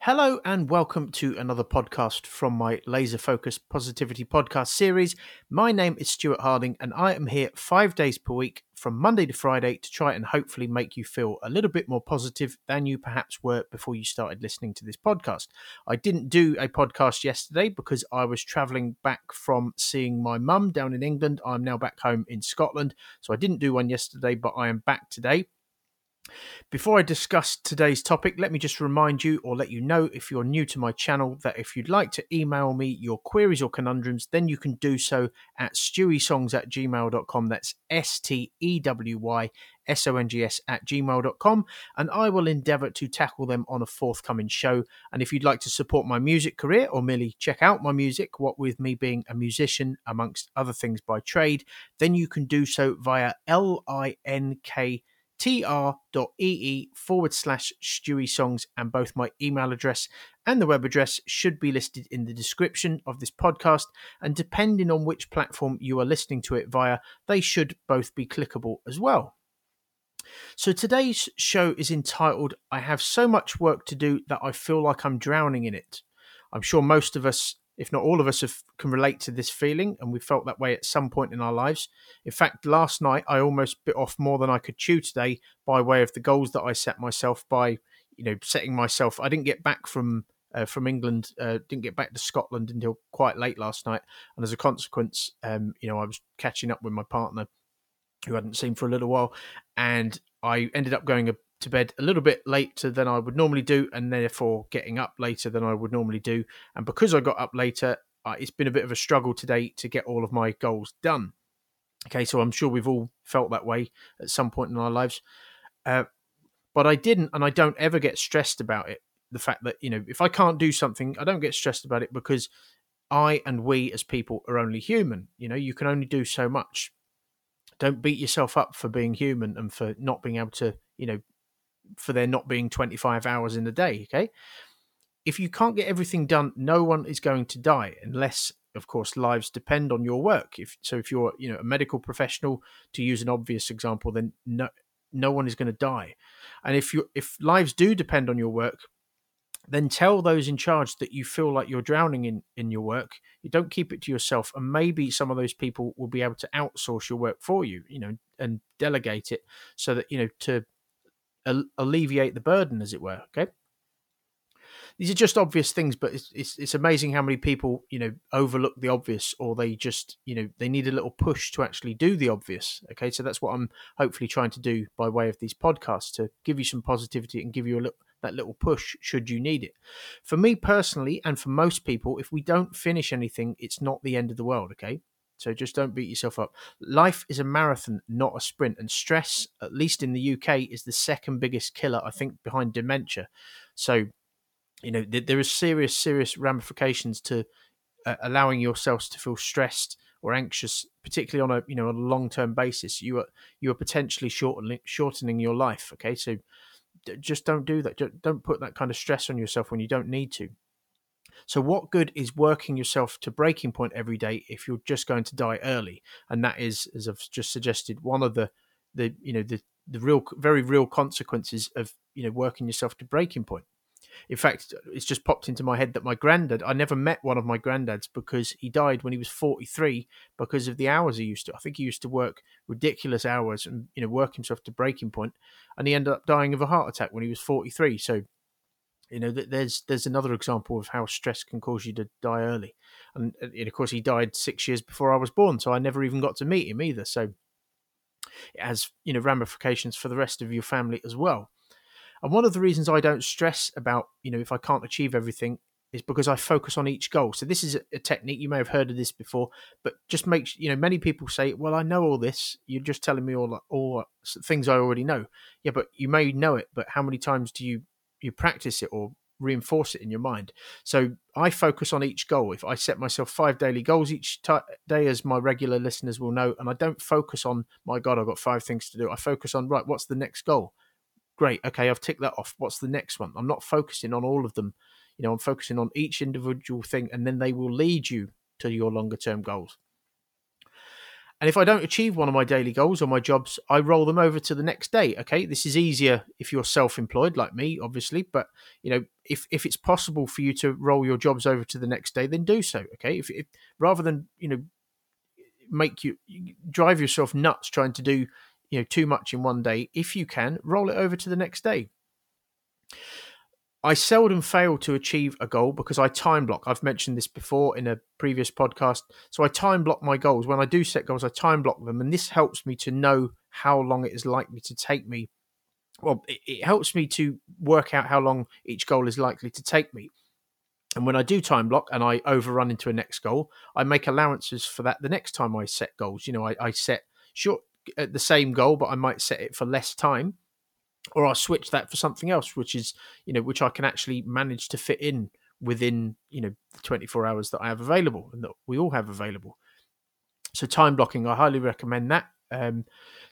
Hello and welcome to another podcast from my Laser Focused Positivity podcast series. My name is Stuart Harding and I am here five days per week from Monday to Friday to try and hopefully make you feel a little bit more positive than you perhaps were before you started listening to this podcast. I didn't do a podcast yesterday because I was traveling back from seeing my mum down in England. I'm now back home in Scotland. So I didn't do one yesterday, but I am back today. Before I discuss today's topic, let me just remind you or let you know if you're new to my channel that if you'd like to email me your queries or conundrums, then you can do so at stewysongs at gmail.com. That's S T E W Y S O N G S at gmail.com. And I will endeavor to tackle them on a forthcoming show. And if you'd like to support my music career or merely check out my music, what with me being a musician amongst other things by trade, then you can do so via L I N K tr.ee forward slash Stewy Songs, and both my email address and the web address should be listed in the description of this podcast. And depending on which platform you are listening to it via, they should both be clickable as well. So today's show is entitled I Have So Much Work to Do That I Feel Like I'm Drowning in It. I'm sure most of us if not all of us have, can relate to this feeling, and we felt that way at some point in our lives. In fact, last night I almost bit off more than I could chew today by way of the goals that I set myself by, you know, setting myself. I didn't get back from uh, from England, uh, didn't get back to Scotland until quite late last night, and as a consequence, um, you know, I was catching up with my partner who I hadn't seen for a little while, and I ended up going a to bed a little bit later than I would normally do, and therefore getting up later than I would normally do. And because I got up later, uh, it's been a bit of a struggle today to get all of my goals done. Okay, so I'm sure we've all felt that way at some point in our lives. Uh, but I didn't, and I don't ever get stressed about it. The fact that, you know, if I can't do something, I don't get stressed about it because I and we as people are only human. You know, you can only do so much. Don't beat yourself up for being human and for not being able to, you know, for there not being 25 hours in a day. Okay. If you can't get everything done, no one is going to die unless, of course, lives depend on your work. If so, if you're you know a medical professional, to use an obvious example, then no no one is going to die. And if you if lives do depend on your work, then tell those in charge that you feel like you're drowning in in your work. You don't keep it to yourself, and maybe some of those people will be able to outsource your work for you. You know, and delegate it so that you know to alleviate the burden, as it were. Okay. These are just obvious things, but it's, it's, it's amazing how many people you know overlook the obvious, or they just you know they need a little push to actually do the obvious. Okay, so that's what I'm hopefully trying to do by way of these podcasts to give you some positivity and give you a little that little push should you need it. For me personally, and for most people, if we don't finish anything, it's not the end of the world. Okay, so just don't beat yourself up. Life is a marathon, not a sprint. And stress, at least in the UK, is the second biggest killer, I think, behind dementia. So, you know, there are serious, serious ramifications to uh, allowing yourselves to feel stressed or anxious, particularly on a you know a long term basis. You are you are potentially shortening shortening your life. Okay, so just don't do that. Don't put that kind of stress on yourself when you don't need to. So, what good is working yourself to breaking point every day if you're just going to die early? And that is, as I've just suggested, one of the the you know the the real very real consequences of you know working yourself to breaking point. In fact, it's just popped into my head that my granddad, I never met one of my granddads because he died when he was 43 because of the hours he used to. I think he used to work ridiculous hours and, you know, work himself to breaking point, and he ended up dying of a heart attack when he was 43. So you know, there's there's another example of how stress can cause you to die early, and, and, of course he died six years before I was born, so I never even got to meet him either. So it has you know ramifications for the rest of your family as well. And one of the reasons I don't stress about you know if I can't achieve everything is because I focus on each goal. So this is a, technique you may have heard of this before, but just makes you know many people say, "Well, I know all this. You're just telling me all all things I already know." Yeah, but you may know it, but how many times do you you practice it or reinforce it in your mind. So I focus on each goal. If I set myself five daily goals each t- day, as my regular listeners will know, and I don't focus on, my God, I've got five things to do. I focus on, right, what's the next goal? Great. Okay, I've ticked that off. What's the next one? I'm not focusing on all of them. You know, I'm focusing on each individual thing, and then they will lead you to your longer term goals. And if I don't achieve one of my daily goals or my jobs, I roll them over to the next day. Okay, this is easier if you're self-employed like me, obviously. But you know, if if it's possible for you to roll your jobs over to the next day, then do so. Okay, if, if rather than you know make you drive yourself nuts trying to do you know too much in one day, if you can, roll it over to the next day. I seldom fail to achieve a goal because I time block. I've mentioned this before in a previous podcast. So I time block my goals. When I do set goals, I time block them. And this helps me to know how long it is likely to take me. Well, it, helps me to work out how long each goal is likely to take me. And when I do time block and I overrun into a next goal, I make allowances for that the next time I set goals. You know, I, I set short at the same goal, but I might set it for less time or I'll switch that for something else, which is you know which I can actually manage to fit in within you know the 24 hours that I have available and that we all have available. So time blocking, I highly recommend that. Um,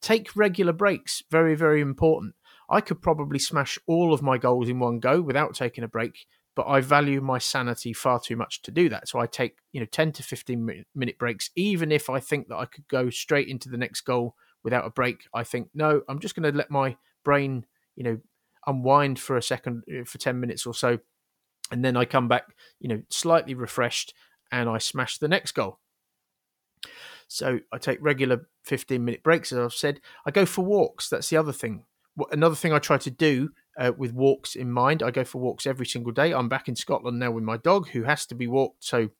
take regular breaks, very very important. I could probably smash all of my goals in one go without taking a break, but I value my sanity far too much to do that. So I take you know 10 to 15 minute breaks, even if I think that I could go straight into the next goal without a break. I think no, I'm just going to let my brain, you know, unwind for a second, uh, for 10 minutes or so. And then I come back, you know, slightly refreshed and I smash the next goal. So I take regular 15 minute breaks, as I've said. I go for walks. That's the other thing. Another thing I try to do uh, with walks in mind, I go for walks every single day. I'm back in Scotland now with my dog who has to be walked. So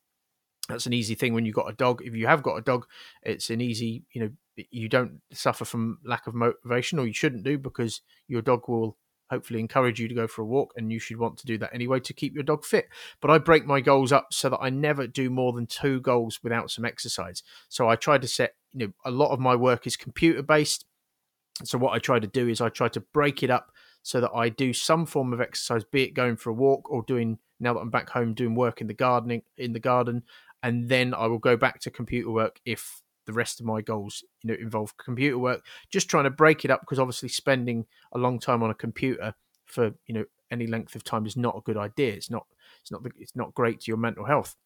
that's an easy thing when you've got a dog. If you have got a dog, it's an easy, you know, you don't suffer from lack of motivation, or you shouldn't do because your dog will hopefully encourage you to go for a walk and you should want to do that anyway to keep your dog fit. But i break my goals up so that i never do more than two goals without some exercise. So i try to set you know a lot of my work is computer based so what i try to do is i try to break it up so that i do some form of exercise be it going for a walk or doing now that i'm back home doing work in the gardening in the garden and then i will go back to computer work if the rest of my goals you know involve computer work. Just trying to break it up because obviously spending a long time on a computer for you know any length of time is not a good idea. It's not it's not it's not great to your mental health.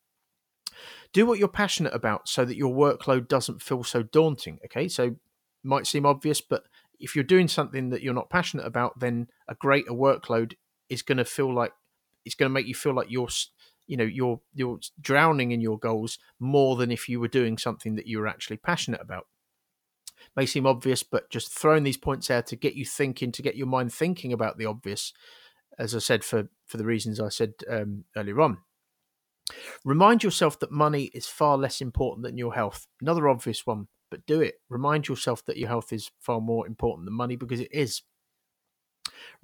Do what you're passionate about so that your workload doesn't feel so daunting okay? So might seem obvious but if you're doing something that you're not passionate about then a greater workload is going to feel like it's going to make you feel like you're you know you're you're drowning in your goals more than if you were doing something that you were actually passionate about. May seem obvious but just throwing these points out to get you thinking to get your mind thinking about the obvious as i said for for the reasons i said um, earlier on. Remind yourself that money is far less important than your health. Another obvious one but do it. Remind yourself that your health is far more important than money because it is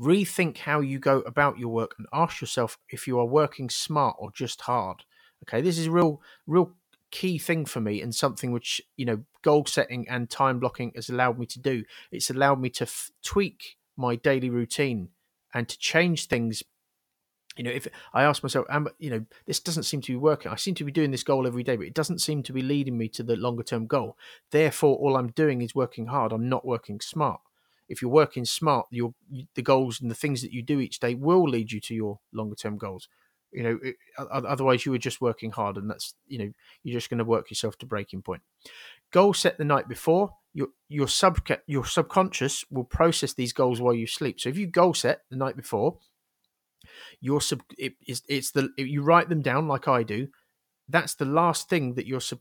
Rethink how you go about your work and ask yourself if you are working smart or just hard. Okay, this is a real, real key thing for me and something which you know goal setting and time blocking has allowed me to do. It's allowed me to f- tweak my daily routine and to change things you know, if I ask myself, am, you know, this doesn't seem to be working. I seem to be doing this goal every day, but it doesn't seem to be leading me to the longer term goal. Therefore, all I'm doing is working hard. I'm not working smart if you're working smart, your the goals and the things that you do each day will lead you to your longer term goals. You know, it, otherwise you were just working hard, and that's you know you're just going to work yourself to breaking point. Goal set the night before. Your your sub your subconscious will process these goals while you sleep. So if you goal set the night before, your sub it, it's, it's the you write them down like I do. That's the last thing that your sub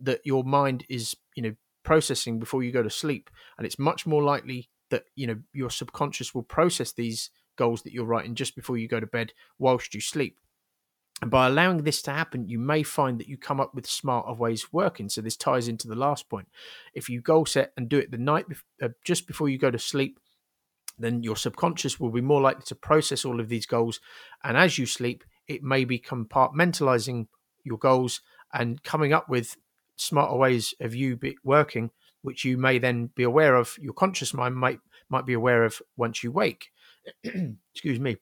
that your mind is you know processing before you go to sleep and it's much more likely that you know your subconscious will process these goals that you're writing just before you go to bed whilst you sleep. And by allowing this to happen you may find that you come up with smarter ways of working. So this ties into the last point. If you goal set and do it the night uh, just before you go to sleep then your subconscious will be more likely to process all of these goals. And as you sleep it may be compartmentalizing your goals and coming up with smarter ways of you be working, which you may then be aware of. Your conscious mind might might be aware of once you wake. Excuse me.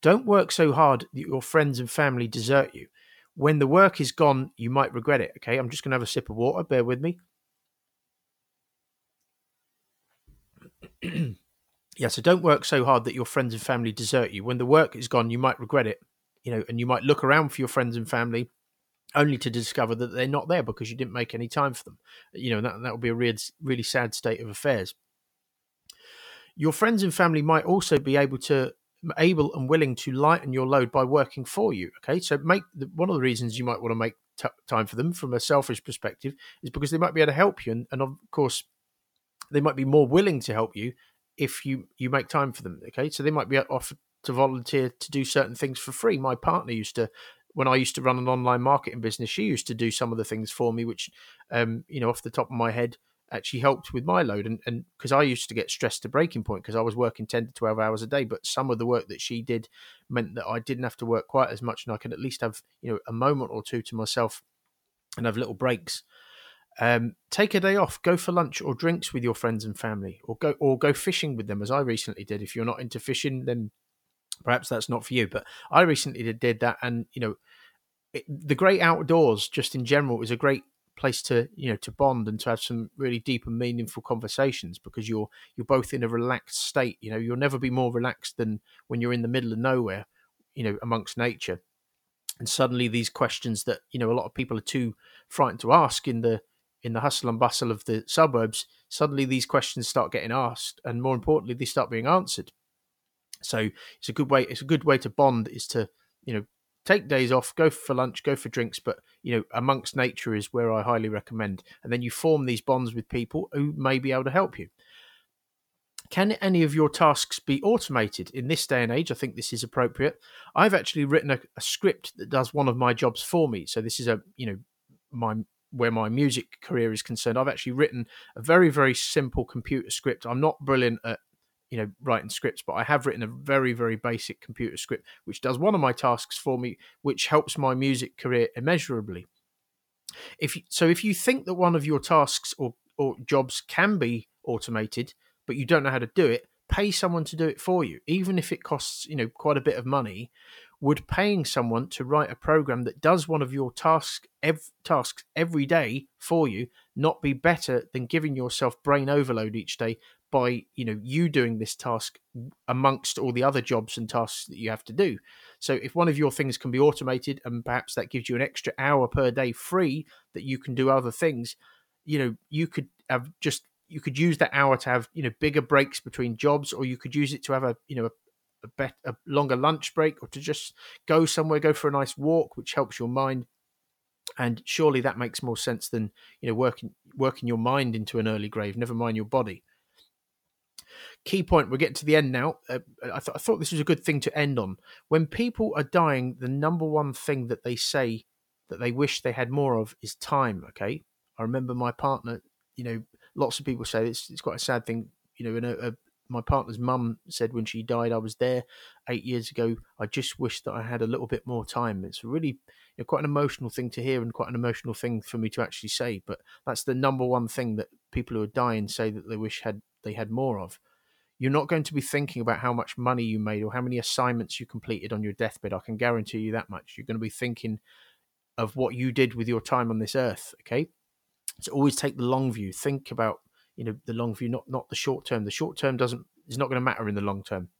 Don't work so hard that your friends and family desert you. When the work is gone, you might regret it. Okay, I'm just going to have a sip of water. Bear with me. yeah, so don't work so hard that your friends and family desert you. When the work is gone, you might regret it. You know, and you might look around for your friends and family only to discover that they're not there because you didn't make any time for them. You know, that that would be a really, really sad state of affairs. Your friends and family might also be able to able and willing to lighten your load by working for you. Okay, so make the, one of the reasons you might want to make t- time for them from a selfish perspective is because they might be able to help you, and, and of course, they might be more willing to help you if you you make time for them. Okay, so they might be offered to volunteer to do certain things for free. My partner used to. When I used to run an online marketing business, she used to do some of the things for me, which, um, you know, off the top of my head, actually helped with my load. And and because I used to get stressed to breaking point because I was working 10 to 12 hours a day but some of the work that she did meant that I didn't have to work quite as much and I could at least have you know a moment or two to myself and have little breaks. Um, take a day off go for lunch or drinks with your friends and family or go or go fishing with them as I recently did. If you're not into fishing then perhaps that's not for you but I recently did, that and you know it, the great outdoors just in general is a great place to you know to bond and to have some really deep and meaningful conversations because you're you're both in a relaxed state you know you'll never be more relaxed than when you're in the middle of nowhere you know amongst nature. And suddenly these questions that you know a lot of people are too frightened to ask in the in the hustle and bustle of the suburbs suddenly these questions start getting asked and more importantly they start being answered so it's a good way it's a good way to bond is to you know take days off, go for lunch, go for drinks, but you know, amongst nature is where I highly recommend. And then you form these bonds with people who may be able to help you. Can any of your tasks be automated in this day and age? I think this is appropriate. I've actually written a, a script that does one of my jobs for me. So this is a you know my where my music career is concerned. I've actually written a very very simple computer script. I'm not brilliant at you know writing scripts but i have written a very very basic computer script which does one of my tasks for me which helps my music career immeasurably. If you, so if you think that one of your tasks or, or jobs can be automated but you don't know how to do it pay someone to do it for you. Even if it costs you know quite a bit of money would paying someone to write a program that does one of your tasks ev- tasks every day for you not be better than giving yourself brain overload each day by you know you doing this task amongst all the other jobs and tasks that you have to do. So if one of your things can be automated and perhaps that gives you an extra hour per day free that you can do other things you know you could have just you could use that hour to have you know bigger breaks between jobs or you could use it to have a you know a, a, a longer lunch break or to just go somewhere go for a nice walk which helps your mind. And surely that makes more sense than you know working working your mind into an early grave never mind your body key point we're getting to the end now. Uh, I, th- I thought this was a good thing to end on. When people are dying the number one thing that they say that they wish they had more of is time okay? I remember my partner you know lots of people say it's, it's quite a sad thing you know a, a, my partner's mum said when she died i was there eight years ago. I just wish that i had a little bit more time. It's really you know, quite an emotional thing to hear and quite an emotional thing for me to actually say but that's the number one thing that people who are dying say that they wish had they had more of you're not going to be thinking about how much money you made or how many assignments you completed on your deathbed. I can guarantee you that much. You're going to be thinking of what you did with your time on this earth. Okay. So always take the long view. Think about, you know, the long view, not not the short term. The short term doesn't is not going to matter in the long term.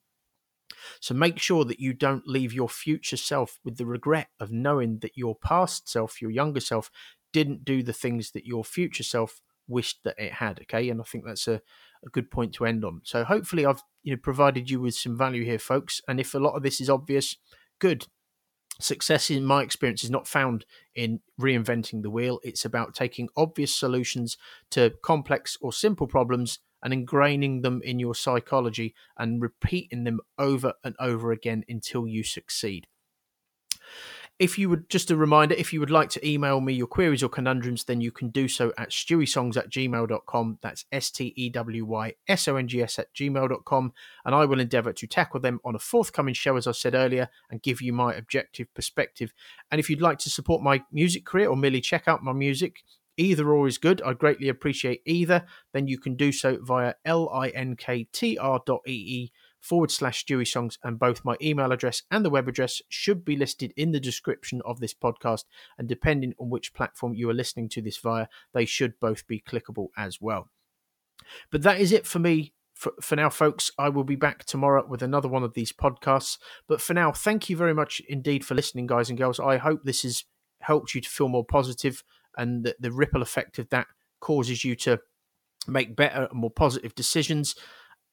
So make sure that you don't leave your future self with the regret of knowing that your past self, your younger self, didn't do the things that your future self wished that it had. Okay. And I think that's a, a good point to end on. So hopefully I've you know provided you with some value here, folks. And if a lot of this is obvious, good. Success, in my experience, is not found in reinventing the wheel. It's about taking obvious solutions to complex or simple problems and ingraining them in your psychology and repeating them over and over again until you succeed. If you would, just a reminder, if you would like to email me your queries or conundrums, then you can do so at stewysongs at gmail.com. That's S T E W Y S O N G S at gmail.com. And I will endeavour to tackle them on a forthcoming show, as I said earlier, and give you my objective perspective. And if you'd like to support my music career or merely check out my music, Either or is good. I greatly appreciate either. Then you can do so via linktr.ee forward slash Stewy Songs, and both my email address and the web address should be listed in the description of this podcast. And depending on which platform you are listening to this via, they should both be clickable as well. But that is it for me for, for now, folks. I will be back tomorrow with another one of these podcasts. But for now, thank you very much indeed for listening, guys and girls. I hope this has helped you to feel more positive, and the, the ripple effect of that causes you to make better and more positive decisions.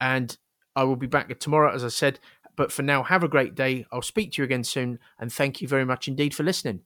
And I will be back tomorrow, as I said. But for now, have a great day. I'll speak to you again soon. And thank you very much indeed for listening.